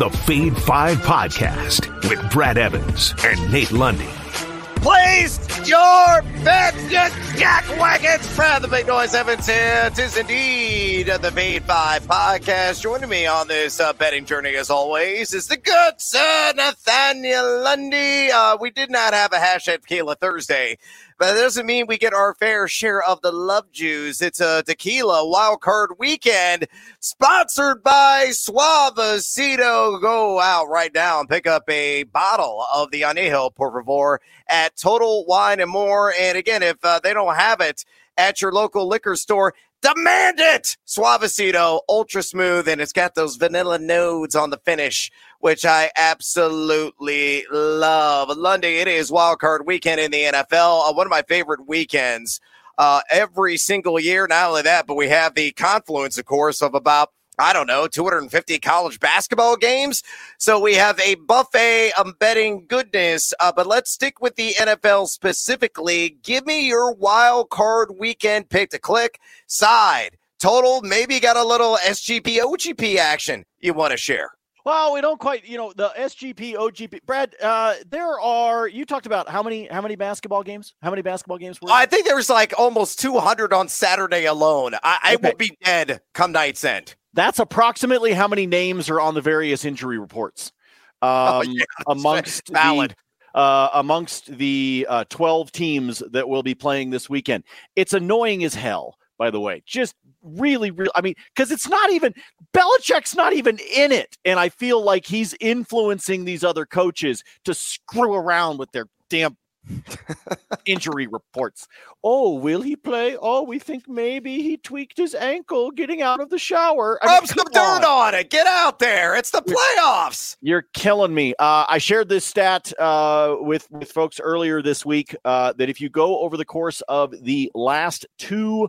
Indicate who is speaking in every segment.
Speaker 1: the Fade 5 podcast with Brad Evans and Nate Lundy.
Speaker 2: Place your bets, you jackwagons. Proud the big noise Evans here. It is indeed the Fade 5 podcast. Joining me on this uh, betting journey, as always, is the good sir Nathaniel Lundy. Uh, we did not have a hashtag tequila Thursday, but that doesn't mean we get our fair share of the love juice. It's a tequila wild card weekend sponsored by Suavecito. Go out right now and pick up a bottle of the Anejo, por favor, at Total Wine and More. And again, if uh, they don't have it at your local liquor store, demand it. Suavecito, ultra smooth, and it's got those vanilla nodes on the finish, which I absolutely love. Lundy, it is wild card weekend in the NFL. Uh, one of my favorite weekends uh, every single year. Not only that, but we have the confluence, of course, of about I don't know, 250 college basketball games. So we have a buffet of betting goodness. Uh, but let's stick with the NFL specifically. Give me your wild card weekend pick to click side total. Maybe got a little SGP OGP action you want to share.
Speaker 3: Well, we don't quite, you know, the SGP, OGP. Brad, uh, there are. You talked about how many how many basketball games? How many basketball games were?
Speaker 2: I think there was like almost 200 on Saturday alone. I, I will be dead come night's end.
Speaker 3: That's approximately how many names are on the various injury reports.
Speaker 2: Oh,
Speaker 3: Um,
Speaker 2: yeah,
Speaker 3: amongst the, uh, amongst the uh, 12 teams that will be playing this weekend. It's annoying as hell, by the way. Just really, really, I mean, because it's not even, Belichick's not even in it. And I feel like he's influencing these other coaches to screw around with their damn injury reports. Oh, will he play? Oh, we think maybe he tweaked his ankle getting out of the shower. I mean,
Speaker 2: Rub some dirt
Speaker 3: on.
Speaker 2: on it. Get out there. It's the playoffs.
Speaker 3: You're killing me. Uh, I shared this stat uh, with with folks earlier this week uh, that if you go over the course of the last two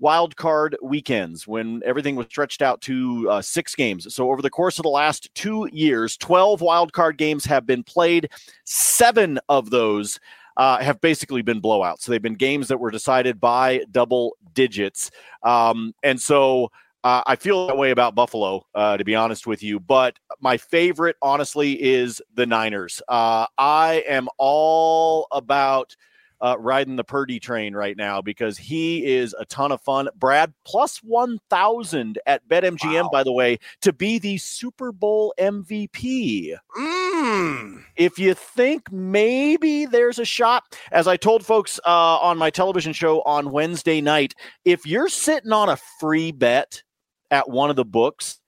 Speaker 3: wild card weekends, when everything was stretched out to uh, six games, so over the course of the last two years, twelve wild card games have been played. Seven of those. Uh, have basically been blowouts. So they've been games that were decided by double digits. Um, and so uh, I feel that way about Buffalo, uh, to be honest with you. But my favorite, honestly, is the Niners. Uh, I am all about uh, riding the Purdy train right now because he is a ton of fun. Brad, plus 1,000 at BetMGM,
Speaker 2: Wow.
Speaker 3: by the way, to be the Super Bowl MVP
Speaker 2: Mmm.
Speaker 3: if you think maybe there's a shot, as I told folks uh, on my television show on Wednesday night, if you're sitting on a free bet at one of the books,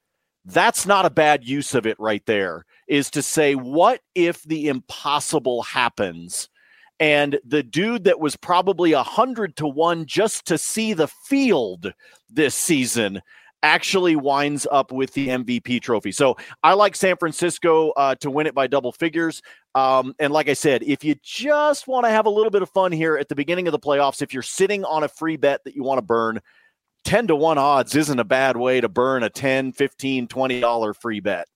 Speaker 3: that's not a bad use of it right there. Is to say, what if the impossible happens? And the dude that was probably a hundred to one just to see the field this season actually winds up with the MVP trophy. So I like San Francisco uh, to win it by double figures. Um, and like I said, if you just want to have a little bit of fun here at the beginning of the playoffs, if you're sitting on a free bet that you want to burn, 10 to 1 odds isn't a bad way to burn a 10, 15, 20 dollar free bet.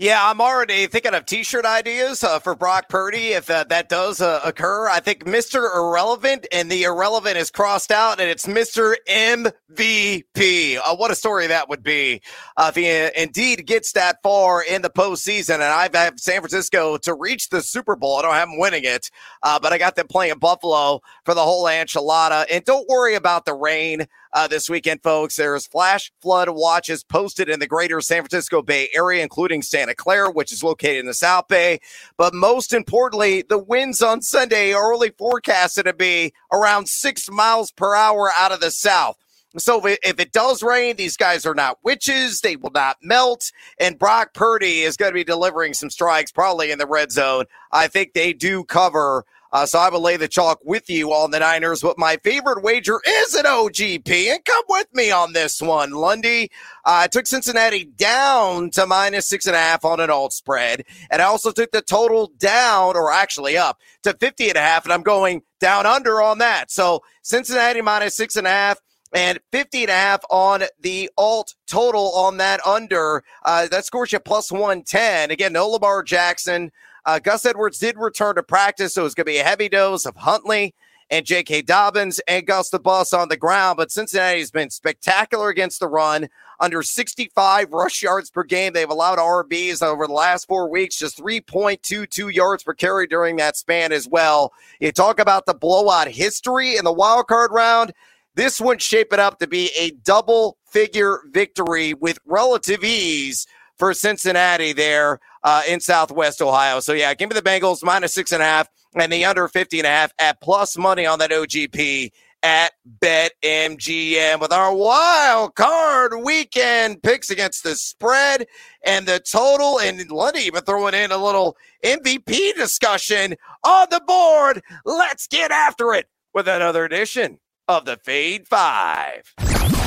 Speaker 2: Yeah, I'm already thinking of T-shirt ideas uh, for Brock Purdy if uh, that does uh, occur. I think Mr. Irrelevant and the irrelevant is crossed out, and it's Mr. MVP. Uh, what a story that would be uh, if he uh, indeed gets that far in the postseason. And I've San Francisco to reach the Super Bowl. I don't have them winning it, but I got them playing Buffalo for the whole enchilada. And don't worry about the rain uh, this weekend, folks. There's flash flood watches posted in the greater San Francisco Bay Area, including Santa Clara, which is located in the South Bay. But most importantly, the winds on Sunday are only forecasted to be around six miles per hour out of the south. So if it does rain, these guys are not witches. They will not melt. And Brock Purdy is going to be delivering some strikes, probably in the red zone. I think they do cover. Uh, so I will lay the chalk with you on the Niners. But my favorite wager is an OGP. And come with me on this one, Lundy. Uh, I took Cincinnati down to minus six and a half on an alt spread. And I also took the total down, or actually up, to 50 and a half. And I'm going down under on that. So Cincinnati minus six and a half and 50 and a half on the alt total on that under. Uh, that scores you plus 110. Again, no Lamar Jackson. Uh, Gus Edwards did return to practice, so it's going to be a heavy dose of Huntley and J.K. Dobbins and Gus the Bus on the ground. But Cincinnati's been spectacular against the run. under 65 rush yards per game. They've allowed RBs over the last four weeks, just 3.22 yards per carry during that span as well. You talk about the blowout history in the wild card round. This one's shaping up to be a double figure victory with relative ease for Cincinnati there uh, in Southwest Ohio. So, yeah, give me the Bengals minus six and a half and the under 50 and a half at plus money on that OGP at BetMGM with our wild card weekend picks against the spread and the total. And Lundy even throwing in a little MVP discussion on the board. Let's get after it with another edition of the Fade Five.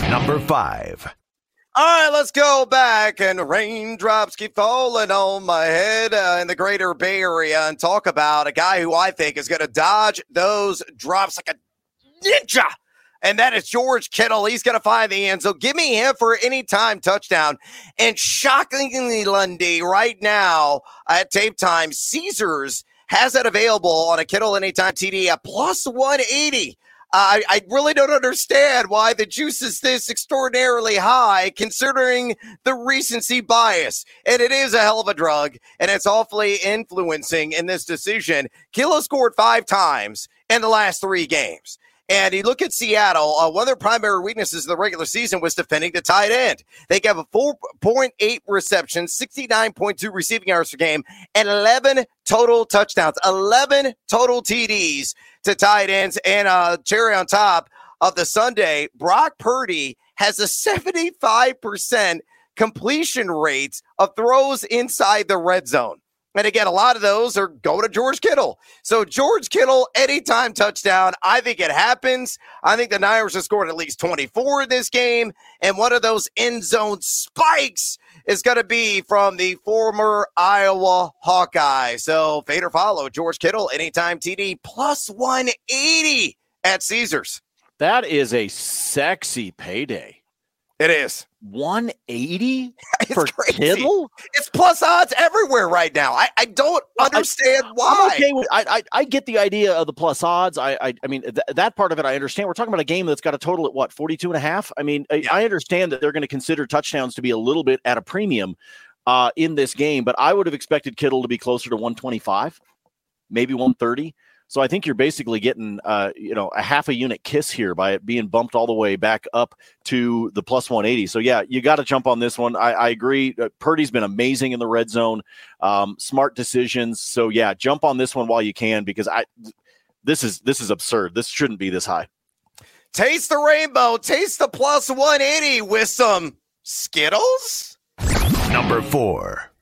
Speaker 1: Number five.
Speaker 2: All right, let's go back and raindrops keep falling on my head uh, in the greater Bay Area and talk about a guy who I think is going to dodge those drops like a ninja. And that is George Kittle. He's going to find the end. So give me him for any time touchdown. And shockingly, Lundy, right now at tape time, Caesars has that available on a Kittle anytime TD at plus 180. I, I really don't understand why the juice is this extraordinarily high considering the recency bias. And it is a hell of a drug, and it's awfully influencing in this decision. Kittle scored five times in the last three games. And you look at Seattle, uh, one of their primary weaknesses in the regular season was defending the tight end. They gave a 4.8 receptions, 69.2 receiving yards per game, and 11 total touchdowns, 11 total TDs to tight ends. And uh, cherry on top of the Sunday, Brock Purdy has a 75% completion rate of throws inside the red zone. And again, a lot of those are going to George Kittle. So George Kittle, anytime touchdown, I think it happens. I think the Niners have scored at least 24 in this game. And one of those end zone spikes is going to be from the former Iowa Hawkeye. So fade or follow George Kittle, anytime TD, plus 180 at Caesars.
Speaker 3: That is a sexy payday.
Speaker 2: It is.
Speaker 3: 180 for crazy. Kittle?
Speaker 2: It's plus odds everywhere right now. I, I don't understand
Speaker 3: I,
Speaker 2: why.
Speaker 3: I'm okay with, I, I, I get the idea of the plus odds. I I, I mean th- that part of it I understand. We're talking about a game that's got a total at what 42 and a half. I mean yeah. I, I understand that they're going to consider touchdowns to be a little bit at a premium uh, in this game, but I would have expected Kittle to be closer to 125, maybe 130. So I think you're basically getting, uh, you know, a half a unit kiss here by it being bumped all the way back up to the plus 180. So yeah, you got to jump on this one. I, I agree. Uh, Purdy's been amazing in the red zone, um, smart decisions. So yeah, jump on this one while you can because I, this is this is absurd. This shouldn't be this high.
Speaker 2: Taste the rainbow. Taste the plus 180 with some Skittles.
Speaker 1: Number four.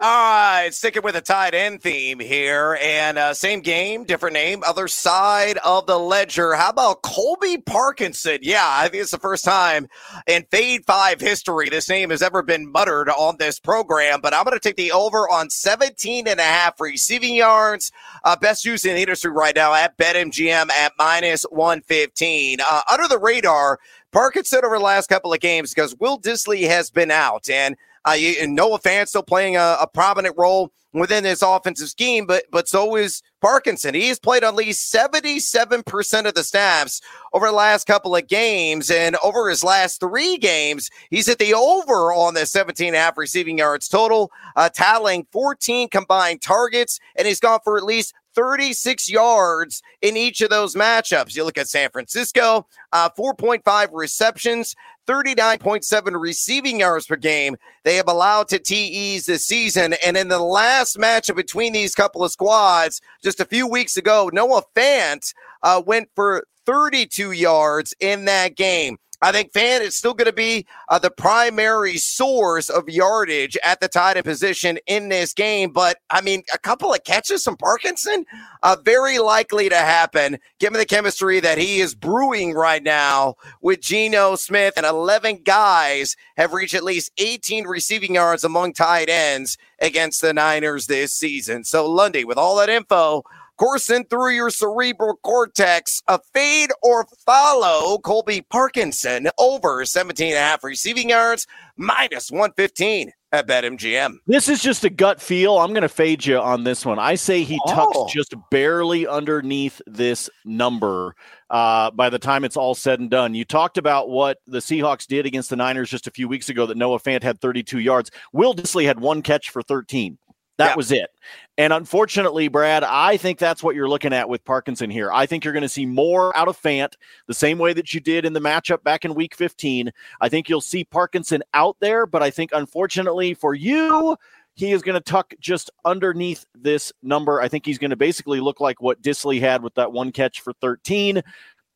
Speaker 2: All right, sticking with a tight end theme here, and uh, same game, different name, other side of the ledger. How about Colby Parkinson? Yeah, I think it's the first time in Fade Five history this name has ever been muttered on this program. But I'm going to take the over on 17 and a half receiving yards. Uh, best use in the industry right now at BetMGM at minus 115. Uh, under the radar, Parkinson over the last couple of games because Will Dissly has been out and uh, and Noah Fant still playing a, a, prominent role within this offensive scheme, but but so is Parkinson. He's played at least 77% of the snaps over the last couple of games. And over his last three games, he's at the over on the 17 and a half receiving yards total, uh, tallying 14 combined targets, and he's gone for at least 36 yards in each of those matchups. You look at San Francisco, uh, 4.5 receptions, 39.7 receiving yards per game they have allowed to TEs this season. And in the last matchup between these couple of squads, just a few weeks ago, Noah Fant uh, went for 32 yards in that game. I think Fant is still going to be uh, the primary source of yardage at the tight end position in this game. But I mean, a couple of catches from Parkinson, uh, very likely to happen given the chemistry that he is brewing right now with Geno Smith. And 11 guys have reached at least 18 receiving yards among tight ends against the Niners this season. So, Lundy, with all that info, coursing through your cerebral cortex. A fade or follow Colby Parkinson over 17 and a half receiving yards, minus 115 at BetMGM.
Speaker 3: This is just a gut feel. I'm going to fade you on this one. I say he tucks
Speaker 2: Oh.
Speaker 3: just barely underneath this number uh, by the time it's all said and done. You talked about what the Seahawks did against the Niners just a few weeks ago that Noah Fant had 32 yards. Will Dissly had one catch for 13. That
Speaker 2: Yeah.
Speaker 3: was it. And unfortunately, Brad, I think that's what you're looking at with Parkinson here. I think you're going to see more out of Fant the same way that you did in the matchup back in week 15. I think you'll see Parkinson out there, but I think unfortunately for you, he is going to tuck just underneath this number. I think he's going to basically look like what Dissly had with that one catch for 13.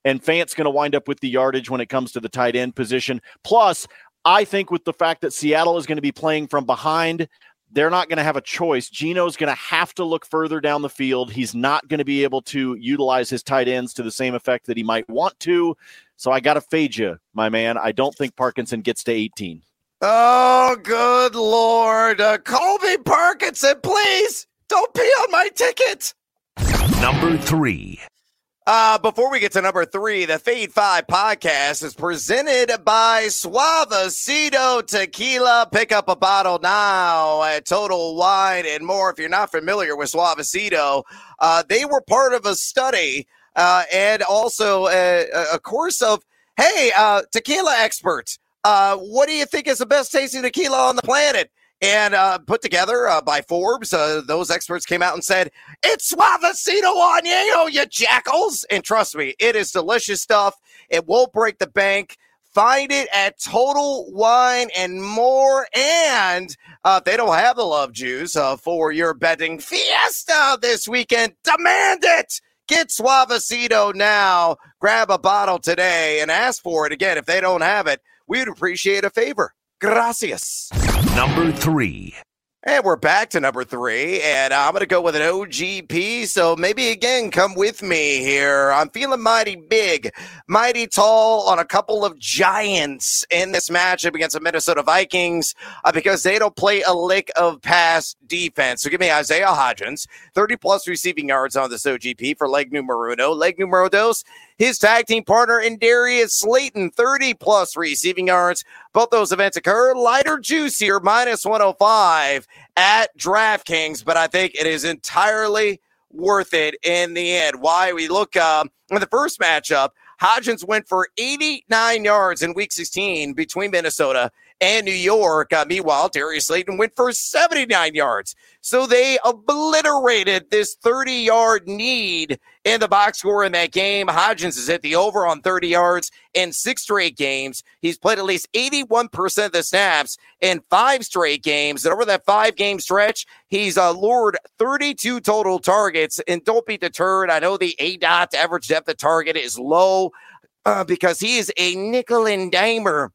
Speaker 3: And Fant's going to wind up with the yardage when it comes to the tight end position. Plus, I think with the fact that Seattle is going to be playing from behind, they're not going to have a choice. Geno's going to have to look further down the field. He's not going to be able to utilize his tight ends to the same effect that he might want to. So I got to fade you, my man. I don't think Parkinson gets to 18.
Speaker 2: Oh, good Lord. Uh, Colby Parkinson, please don't pee on my ticket.
Speaker 1: Number three.
Speaker 2: Uh, before we get to number three, the Fade Five podcast is presented by Suavecito Tequila. Pick up a bottle now at Total Wine and more. If you're not familiar with Suavecito, uh, they were part of a study uh, and also a, a course of, hey, uh, tequila experts, uh, what do you think is the best tasting tequila on the planet? And uh, put together uh, by Forbes, uh, those experts came out and said, it's Suavecito you you jackals. And trust me, it is delicious stuff. It won't break the bank. Find it at Total Wine and More. And uh, they don't have the love juice uh, for your betting fiesta this weekend, demand it. Get Suavecito now. Grab a bottle today and ask for it. Again, if they don't have it, we'd appreciate a favor. Gracias.
Speaker 1: Number three.
Speaker 2: And we're back to number three, and I'm going to go with an OGP. So maybe again, come with me here. I'm feeling mighty big, mighty tall on a couple of giants in this matchup against the Minnesota Vikings uh, because they don't play a lick of pass defense. So give me Isaiah Hodgins, 30 plus receiving yards on this OGP for leg numero uno. Leg numero dos, his tag team partner in Darius Slayton, 30 plus receiving yards. Both those events occur lighter, juicier, minus 105 at DraftKings, but I think it is entirely worth it in the end. Why we look um, in the first matchup, Hodgins went for 89 yards in Week 16 between Minnesota and New York. Uh, meanwhile, Darius Slayton went for 79 yards. So they obliterated this 30 yard need in the box score in that game. Hodgins is at the over on 30 yards in six straight games. He's played at least 81% of the snaps in five straight games. And over that five game stretch, he's uh, lured 32 total targets. And don't be deterred. I know the A dot average depth of target is low uh, because he is a nickel and dimer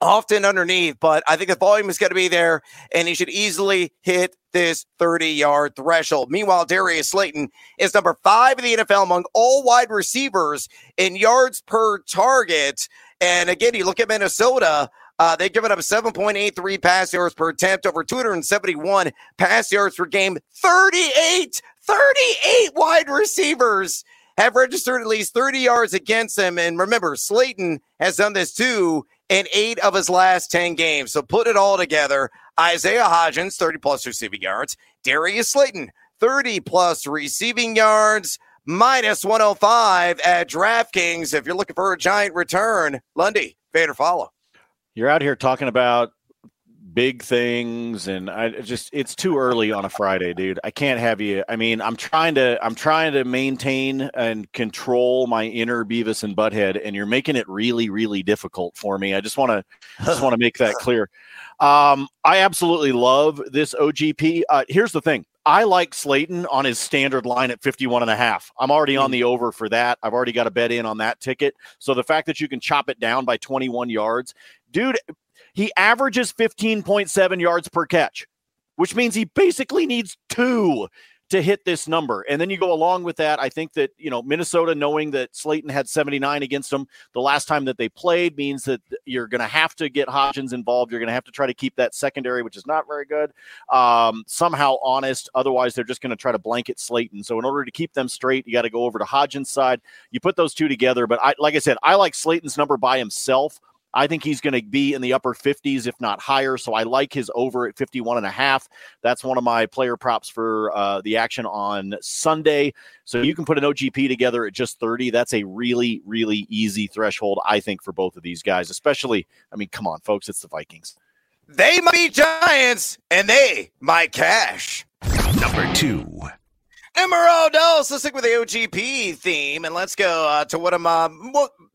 Speaker 2: often underneath, but I think the volume is going to be there and he should easily hit this 30 yard threshold. Meanwhile, Darius Slayton is number five in the NFL among all wide receivers in yards per target. And again, you look at Minnesota. Uh, they've given up 7.83 pass yards per attempt, over 271 pass yards per game. 38, 38 wide receivers have registered at least 30 yards against them. And remember, Slayton has done this too in eight of his last 10 games. So put it all together. Isaiah Hodgins, 30 plus receiving yards. Darius Slayton, 30 plus receiving yards, minus 105 at DraftKings. If you're looking for a giant return, Lundy, Vader follow.
Speaker 3: You're out here talking about big things and I just it's too early on a Friday, dude. I can't have you. I mean, I'm trying to I'm trying to maintain and control my inner Beavis and Butthead and you're making it really really difficult for me. I just want to just want to make that clear. Um I absolutely love this OGP. Uh here's the thing. I like Slayton on his standard line at 51 and a half. I'm already on the over for that. I've already got a bet in on that ticket. So the fact that you can chop it down by 21 yards, dude, he averages 15.7 yards per catch, which means he basically needs two to hit this number. And then you go along with that. I think that, you know, Minnesota knowing that Slayton had 79 against them the last time that they played means that you're going to have to get Hodgins involved. You're going to have to try to keep that secondary, which is not very good, um, somehow honest. Otherwise, they're just going to try to blanket Slayton. So in order to keep them straight, you got to go over to Hodgins' side. You put those two together. But I, like I said, I like Slayton's number by himself. I think he's going to be in the upper 50s, if not higher. So I like his over at 51 and a half. That's one of my player props for uh, the action on Sunday. So you can put an OGP together at just 30. That's a really, really easy threshold, I think, for both of these guys, especially, I mean, come on, folks, it's the Vikings.
Speaker 2: They might be giants and they might cash.
Speaker 1: Number two.
Speaker 2: Numero dos. Let's stick with the OGP theme and let's go uh, to one of my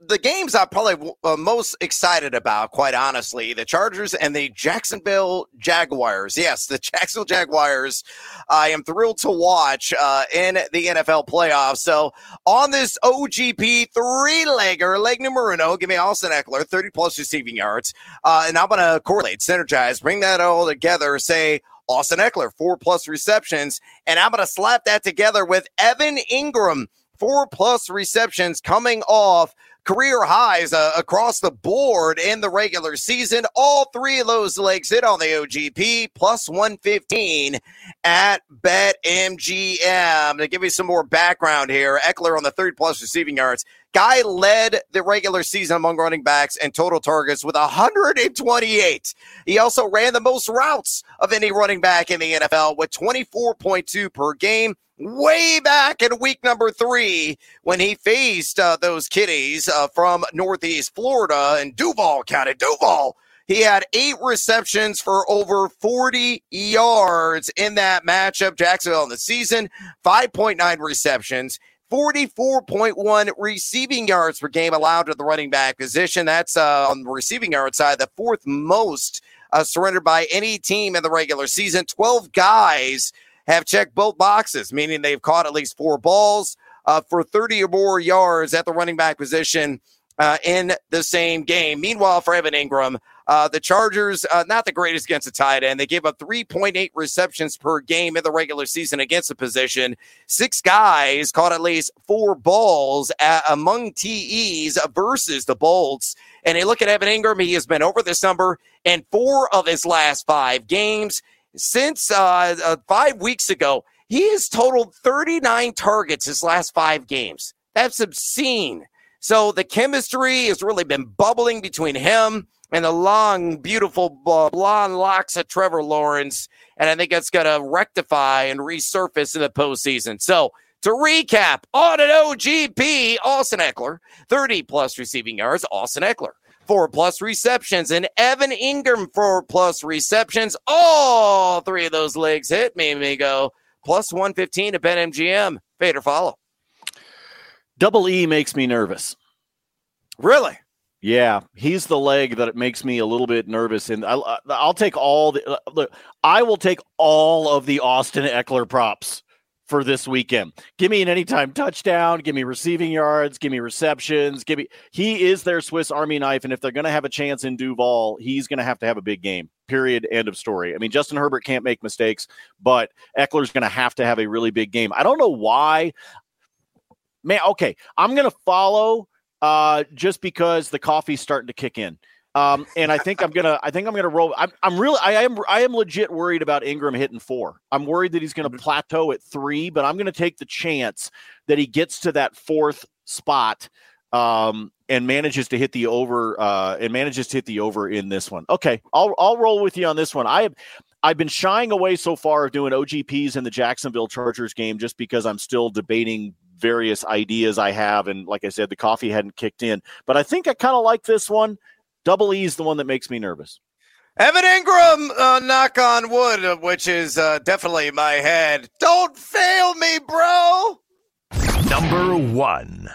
Speaker 2: the games I'm probably uh, most excited about, quite honestly. The Chargers and the Jacksonville Jaguars. Yes, the Jacksonville Jaguars. I am thrilled to watch uh, in the NFL playoffs. So on this OGP three legger, leg numero uno, give me Austin Ekeler, 30 plus receiving yards. Uh, and I'm going to correlate, synergize, bring that all together, say Austin Ekeler, four plus receptions. And I'm going to slap that together with Evan Engram, four plus receptions coming off career highs uh, across the board in the regular season. All three of those legs hit on the OGP plus 115 at BetMGM. To give you some more background here, Ekeler on the third plus receiving yards. Guy led the regular season among running backs and total targets with 128. He also ran the most routes of any running back in the NFL with 24.2 per game way back in week number three when he faced uh, those kiddies uh, from Northeast Florida and Duval County. Duval. He had eight receptions for over 40 yards in that matchup. Jacksonville in the season, 5.9 receptions. 44.1 receiving yards per game allowed to the running back position. That's uh, on the receiving yard side, the fourth most uh, surrendered by any team in the regular season. 12 guys have checked both boxes, meaning they've caught at least four balls uh, for 30 or more yards at the running back position uh, in the same game. Meanwhile, for Evan Engram, uh, the Chargers, uh, not the greatest against the tight end. They gave up 3.8 receptions per game in the regular season against the position. Six guys caught at least four balls at, among TEs versus the Bolts. And they look at Evan Engram. he has been over this number in four of his last five games since uh, uh, five weeks ago, he has totaled 39 targets his last five games. That's obscene. So the chemistry has really been bubbling between him and the long, beautiful blonde locks of Trevor Lawrence. And I think that's going to rectify and resurface in the postseason. So to recap, on an OGP, Austin Ekeler, 30 plus receiving yards, Austin Ekeler. four plus receptions, and Evan Engram four plus receptions. All three of those legs hit me, me go plus 115 to BetMGM. Fade or follow.
Speaker 3: Double E makes me nervous.
Speaker 2: Really?
Speaker 3: Yeah, he's the leg that makes me a little bit nervous, and I, will take all the uh, look. I will take all of the Austin Ekeler props for this weekend. Give me an anytime touchdown, give me receiving yards, give me receptions, give me he is their Swiss Army knife. And if they're gonna have a chance in Duval, he's gonna have to have a big game. Period. End of story. I mean, Justin Herbert can't make mistakes, but Ekeler's gonna have to have a really big game. I don't know why. Man, okay. I'm gonna follow uh just because the coffee's starting to kick in. Um, and I think I'm gonna, I think I'm gonna roll. I'm, I'm really, I am, I am legit worried about Engram hitting four. I'm worried that he's gonna mm-hmm. plateau at three, but I'm gonna take the chance that he gets to that fourth spot um, and manages to hit the over, uh, and manages to hit the over in this one. Okay, I'll, I'll roll with you on this one. I have, I've been shying away so far of doing OGPs in the Jacksonville Chargers game just because I'm still debating various ideas I have. And like I said, the coffee hadn't kicked in, but I think I kind of like this one. Double E is the one that makes me nervous.
Speaker 2: Evan Engram, uh, knock on wood, uh, which is uh, definitely my head. Don't fail me, bro.
Speaker 1: Number one.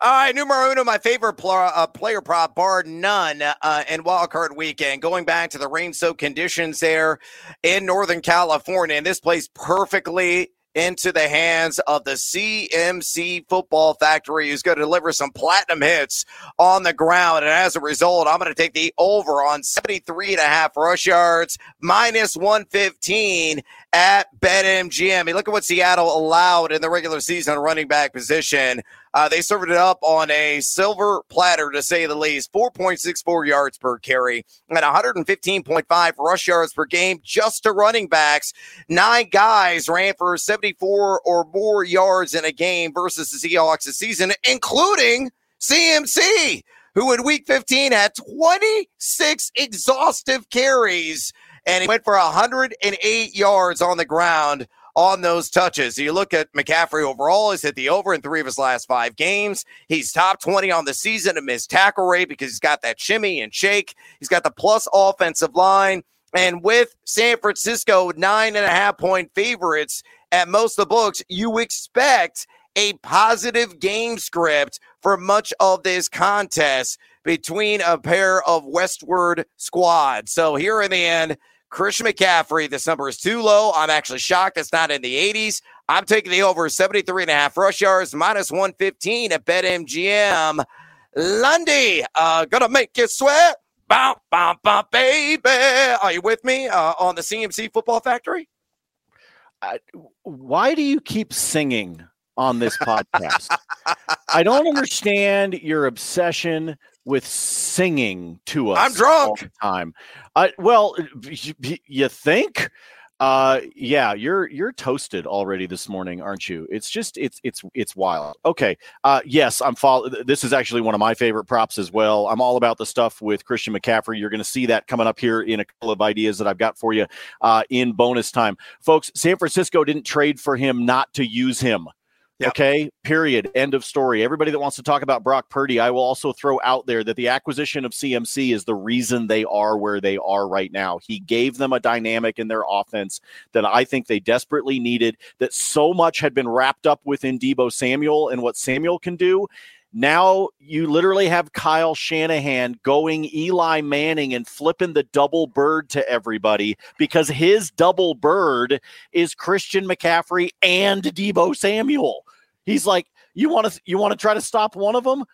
Speaker 2: All right, numero uno, my favorite pl- uh, player prop, bar none, uh, in wildcard weekend. Going back to the rain-soaked conditions there in Northern California, and this plays perfectly into the hands of the CMC Football Factory, who's going to deliver some platinum hits on the ground. And as a result, I'm going to take the over on 73 and a half rush yards, minus 115 at BetMGM. Look at what Seattle allowed in the regular season running back position. Uh, they served it up on a silver platter, to say the least. 4.64 yards per carry and 115.5 rush yards per game just to running backs. Nine guys ran for 74 or more yards in a game versus the Seahawks this season, including CMC, who in week 15 had 26 exhaustive carries and he went for 108 yards on the ground on those touches. You look at McCaffrey overall, he's hit the over in three of his last five games. He's top 20 on the season in missed tackle rate because he's got that shimmy and shake. He's got the plus offensive line. And with San Francisco, nine and a half point favorites at most of the books, you expect a positive game script for much of this contest between a pair of westward squads. So here in the end, Christian McCaffrey, this number is too low. I'm actually shocked it's not in the 80s. I'm taking the over 73 and a half rush yards, minus 115 at BetMGM. Lundy, uh, gonna make you sweat. Bow, bow, bow, baby. Are you with me uh, on the CMC Football Factory?
Speaker 3: Why do you keep singing on this podcast? I don't understand your obsession with singing to us.
Speaker 2: I'm drunk.
Speaker 3: time. Well, you think? Uh, yeah, you're you're toasted already this morning, aren't you? It's just it's it's it's wild. Okay. Uh, yes, I'm follow. This is actually one of my favorite props as well. I'm all about the stuff with Christian McCaffrey. You're going to see that coming up here in a couple of ideas that I've got for you uh, in bonus time, folks. San Francisco didn't trade for him not to use him. Yep. Okay, period. End of story. Everybody that wants to talk about Brock Purdy, I will also throw out there that the acquisition of CMC is the reason they are where they are right now. He gave them a dynamic in their offense that I think they desperately needed, that so much had been wrapped up within Deebo Samuel and what Samuel can do. Now you literally have Kyle Shanahan going Eli Manning and flipping the double bird to everybody because his double bird is Christian McCaffrey and Deebo Samuel. He's like, you want to you want to try to stop one of them?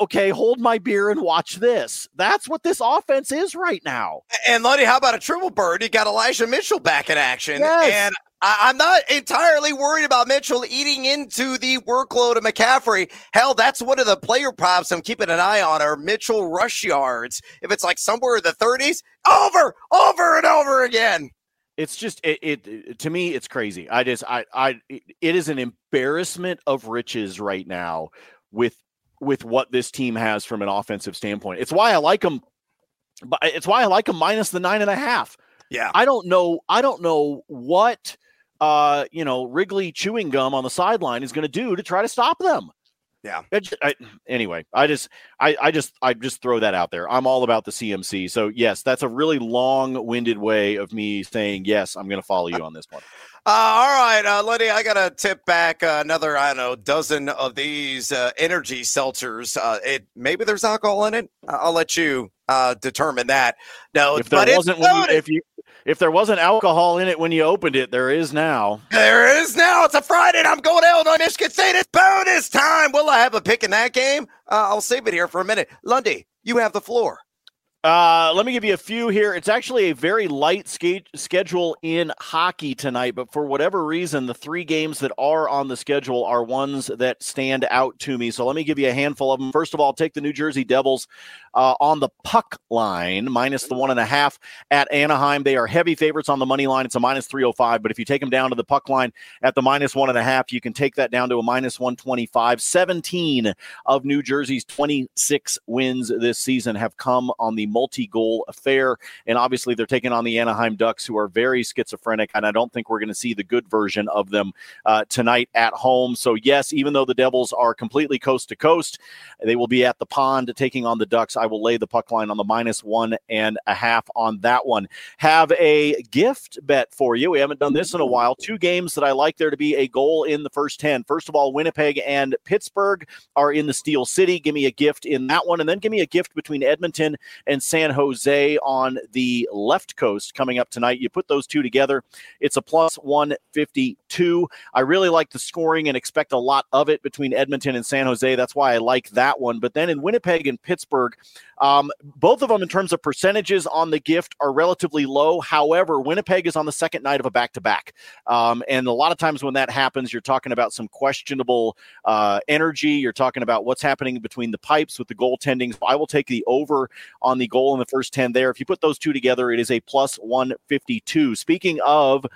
Speaker 3: okay, hold my beer and watch this. That's what this offense is right now.
Speaker 2: And Lundy, how about a triple bird? You got Elijah Mitchell back in action. Yes. And I, am not entirely worried about Mitchell eating into the workload of McCaffrey. Hell, that's one of the player props I'm keeping an eye on are Mitchell rush yards. If it's like somewhere in the 30s, over, over and over again.
Speaker 3: It's just it, it to me it's crazy. I just I I it is an embarrassment of riches right now with with what this team has from an offensive standpoint. It's why I like them but it's why I like them minus the nine and a half.
Speaker 2: Yeah.
Speaker 3: I don't know I don't know what uh, you know, Wrigley chewing gum on the sideline is going to do to try to stop them.
Speaker 2: Yeah.
Speaker 3: I, anyway, I just, I, I just, I just throw that out there. I'm all about the CMC. So yes, that's a really long-winded way of me saying yes. I'm going to follow you on this one.
Speaker 2: Uh, all right, uh, Lenny, I got to tip back uh, another, I don't know, dozen of these uh, energy seltzers. Uh, it maybe there's alcohol in it. I'll let you uh, determine that. No,
Speaker 3: if there wasn't, you, if you if there wasn't alcohol in it when you opened it, there is now.
Speaker 2: There is now. It's a Friday, and I'm going to Illinois, Michigan State. It's bonus time. Will I have a pick in that game? Uh, I'll save it here for a minute. Lundy, you have the floor.
Speaker 3: Uh, let me give you a few here. It's actually a very light ske- schedule in hockey tonight, but for whatever reason, the three games that are on the schedule are ones that stand out to me. So let me give you a handful of them. First of all, take the New Jersey Devils uh, on the puck line, minus the one and a half at Anaheim. They are heavy favorites on the money line. It's a minus 305. But if you take them down to the puck line at the minus one and a half, you can take that down to a minus 125. 17 of New Jersey's 26 wins this season have come on the multi goal affair. And obviously, they're taking on the Anaheim Ducks, who are very schizophrenic. And I don't think we're going to see the good version of them uh, tonight at home. So, yes, even though the Devils are completely coast to coast, they will be at the pond taking on the Ducks. I will lay the puck line on the minus one and a half on that one. Have a gift bet for you. We haven't done this in a while. Two games that I like there to be a goal in the first 10. First of all, Winnipeg and Pittsburgh are in the Steel City. Give me a gift in that one. And then give me a gift between Edmonton and San Jose on the left coast coming up tonight. You put those two together, it's a plus 152. I really like the scoring and expect a lot of it between Edmonton and San Jose. That's why I like that one. But then in Winnipeg and Pittsburgh, um, both of them, in terms of percentages on the gift, are relatively low. However, Winnipeg is on the second night of a back to back. And a lot of times when that happens, you're talking about some questionable uh, energy. You're talking about what's happening between the pipes with the goaltending. I will take the over on the goal in the first 10 there. If you put those two together, it is a plus 152. Speaking of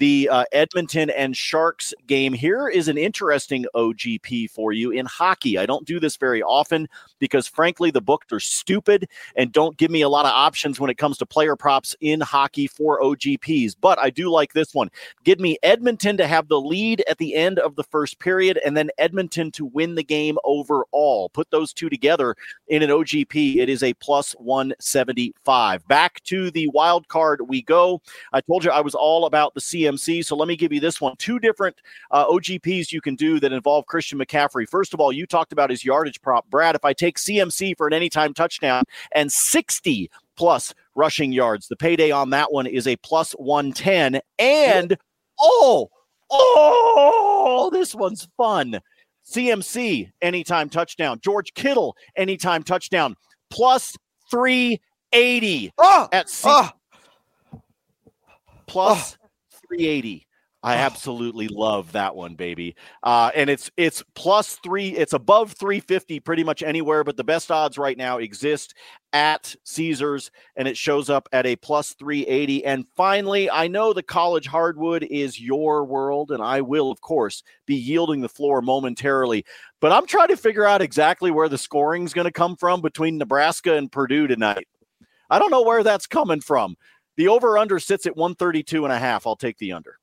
Speaker 3: the uh, Edmonton and Sharks game. Here is an interesting OGP for you in hockey. I don't do this very often because, frankly, the books are stupid and don't give me a lot of options when it comes to player props in hockey for OGPs. But I do like this one. Give me Edmonton to have the lead at the end of the first period and then Edmonton to win the game overall. Put those two together in an OGP. It is a plus 175. Back to the wild card we go. I told you I was all about the CM CMC. So let me give you this one. Two different uh, OGPs you can do that involve Christian McCaffrey. First of all, you talked about his yardage prop. Brad, if I take CMC for an anytime touchdown and 60 plus rushing yards, the payday on that one is a plus 110. And oh, oh, this one's fun. CMC, anytime touchdown. George Kittle, anytime touchdown. Plus 380 oh, at C- oh. plus 380. I absolutely love that one, baby. Uh, and it's it's plus three. It's above 350 pretty much anywhere, but the best odds right now exist at Caesars, and it shows up at a plus 380. And finally, I know the college hardwood is your world, and I will, of course, be yielding the floor momentarily. But I'm trying to figure out exactly where the scoring is going to come from between Nebraska and Purdue tonight. I don't know where that's coming from. The over under sits at 132 and a half. I'll take the under.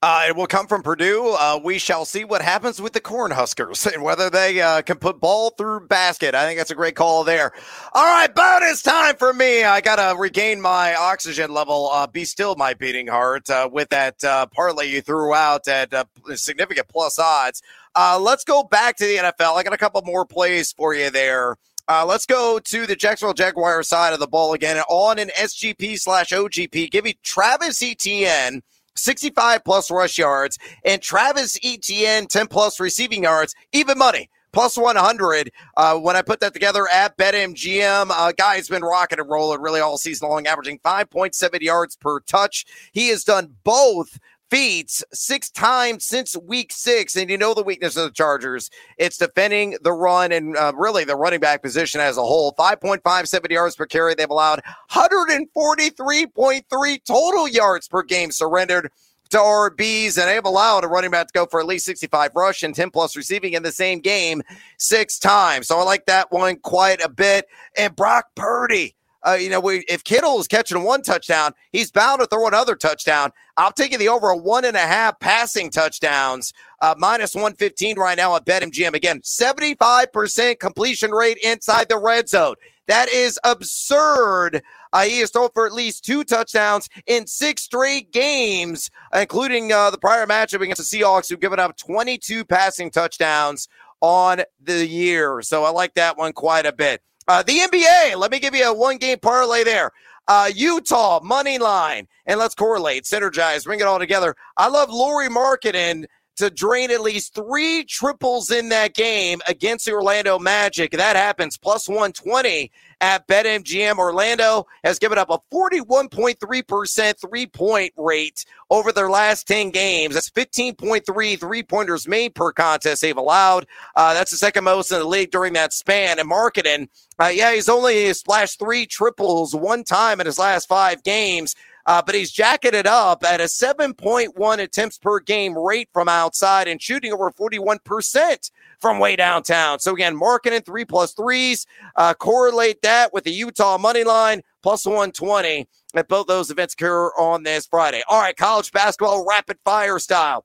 Speaker 2: Uh, it will come from Purdue. Uh, we shall see what happens with the Cornhuskers and whether they uh, can put ball through basket. I think that's a great call there. All right, bonus time for me. I got to regain my oxygen level. Uh, be still, my beating heart, uh, with that uh, parlay you threw out at significant plus odds. let's go back to the NFL. I got a couple more plays for you there. Uh, let's go to the Jacksonville Jaguar side of the ball again on an SGP slash OGP. Give me Travis Etienne. 65 plus rush yards and Travis Etienne 10 plus receiving yards, even money plus 100. Uh, when I put that together at BetMGM, uh, guy's been rocking and rolling really all season long, averaging 5.7 yards per touch. He has done both feats six times since week six. And you know the weakness of the Chargers. It's defending the run and uh, really the running back position as a whole. 5.57 yards per carry. They've allowed 143.3 total yards per game surrendered to RBs, and they've allowed a running back to go for at least 65 rush and 10 plus receiving in the same game six times. So I like that one quite a bit. And Brock Purdy uh, you know, we, if Kittle is catching one touchdown, he's bound to throw another touchdown. I'm taking the over one and a half passing touchdowns, uh, minus 115 right now at BetMGM. Again, 75% completion rate inside the red zone. That is absurd. Uh, he has thrown for at least two touchdowns in six straight games, including uh, the prior matchup against the Seahawks, who've given up 22 passing touchdowns on the year. So I like that one quite a bit. Uh, the NBA, let me give you a one game parlay there. Uh, Utah, money line. And let's correlate, synergize, bring it all together. I love Lauri Markkanen to drain at least three triples in that game against the Orlando Magic. That happens plus 120 at BetMGM. Orlando has given up a 41.3% three point rate over their last 10 games. That's 15.3 three pointers made per contest they've allowed. Uh, that's the second most in the league during that span. And Markkanen, uh, yeah, he's only splashed three triples one time in his last five games. Uh, but he's jacketed up at a 7.1 attempts per game rate from outside and shooting over 41% from way downtown. So again, Markkanen three plus threes, uh, correlate that with the Utah money line plus 120 at both those events occur on this Friday. All right, college basketball rapid fire style.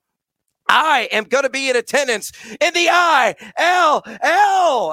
Speaker 2: I am going to be in attendance in the ILL.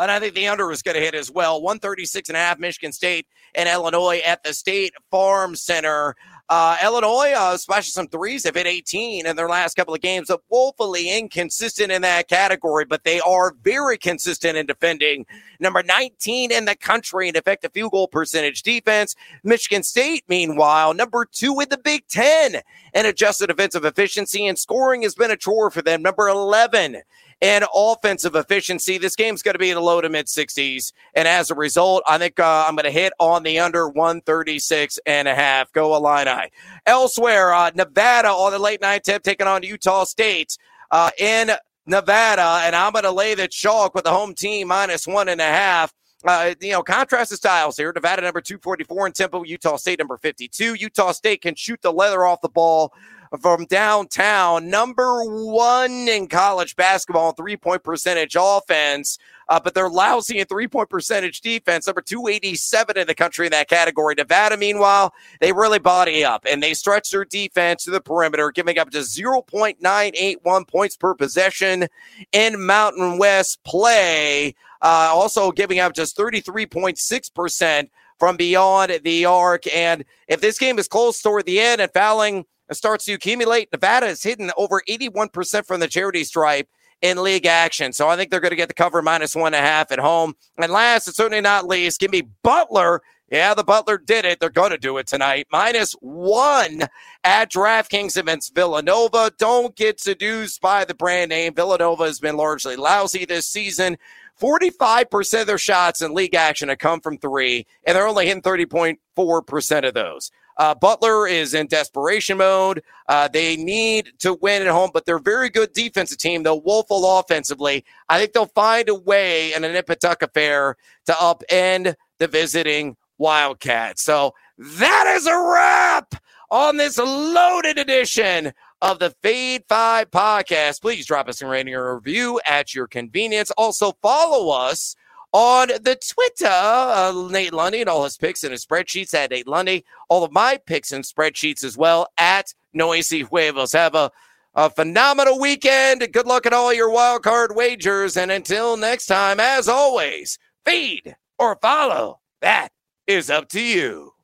Speaker 2: And I think the under is going to hit as well. 136 and a half Michigan State and Illinois at the State Farm Center. Uh, Illinois uh, some threes. They've hit 18 in their last couple of games. Of woefully inconsistent in that category, but they are very consistent in defending. Number 19 in the country in effective field goal percentage defense. Michigan State, meanwhile, number two in the Big Ten in adjusted defensive efficiency and scoring has been a chore for them. Number 11 and offensive efficiency. This game's going to be in the low to mid 60s. And as a result, I think uh, I'm going to hit on the under 136 and a half. Go Illini. Elsewhere, uh, Nevada on the late night tip taking on Utah State uh, in Nevada. And I'm going to lay the chalk with the home team minus one and a half. Uh, you know, contrast the styles here. Nevada number 244 in tempo, Utah State number 52. Utah State can shoot the leather off the ball from downtown, number one in college basketball three point percentage offense. Uh, but they're lousy in three point percentage defense, number 287 in the country in that category. Nevada, meanwhile, they really body up and they stretch their defense to the perimeter, giving up just 0.981 points per possession in Mountain West play. Uh, also giving up just 33.6% from beyond the arc. And if this game is close toward the end and fouling starts to accumulate. Nevada is hitting over 81% from the charity stripe in league action. So I think they're going to get the cover minus one and a half at home. And last, and certainly not least, give me Butler. Yeah, the Butler did it. They're going to do it tonight. Minus one at DraftKings against Villanova. Don't get seduced by the brand name. Villanova has been largely lousy this season. 45% of their shots in league action have come from three, and they're only hitting 30.4% of those. Uh, Butler is in desperation mode. Uh, they need to win at home, but they're a very good defensive team. They're woeful offensively. I think they'll find a way in an Nipatuck affair to upend the visiting Wildcats. So that is a wrap on this loaded edition of the Fade 5 podcast. Please drop us a rating or review at your convenience. Also, follow us on the Twitter, uh, Nate Lundy and all his picks and his spreadsheets at Nate Lundy. All of my picks and spreadsheets as well at Noisy Huevos. Have a, a phenomenal weekend. Good luck at all your wild card wagers. And until next time, as always, feed or follow. That is up to you.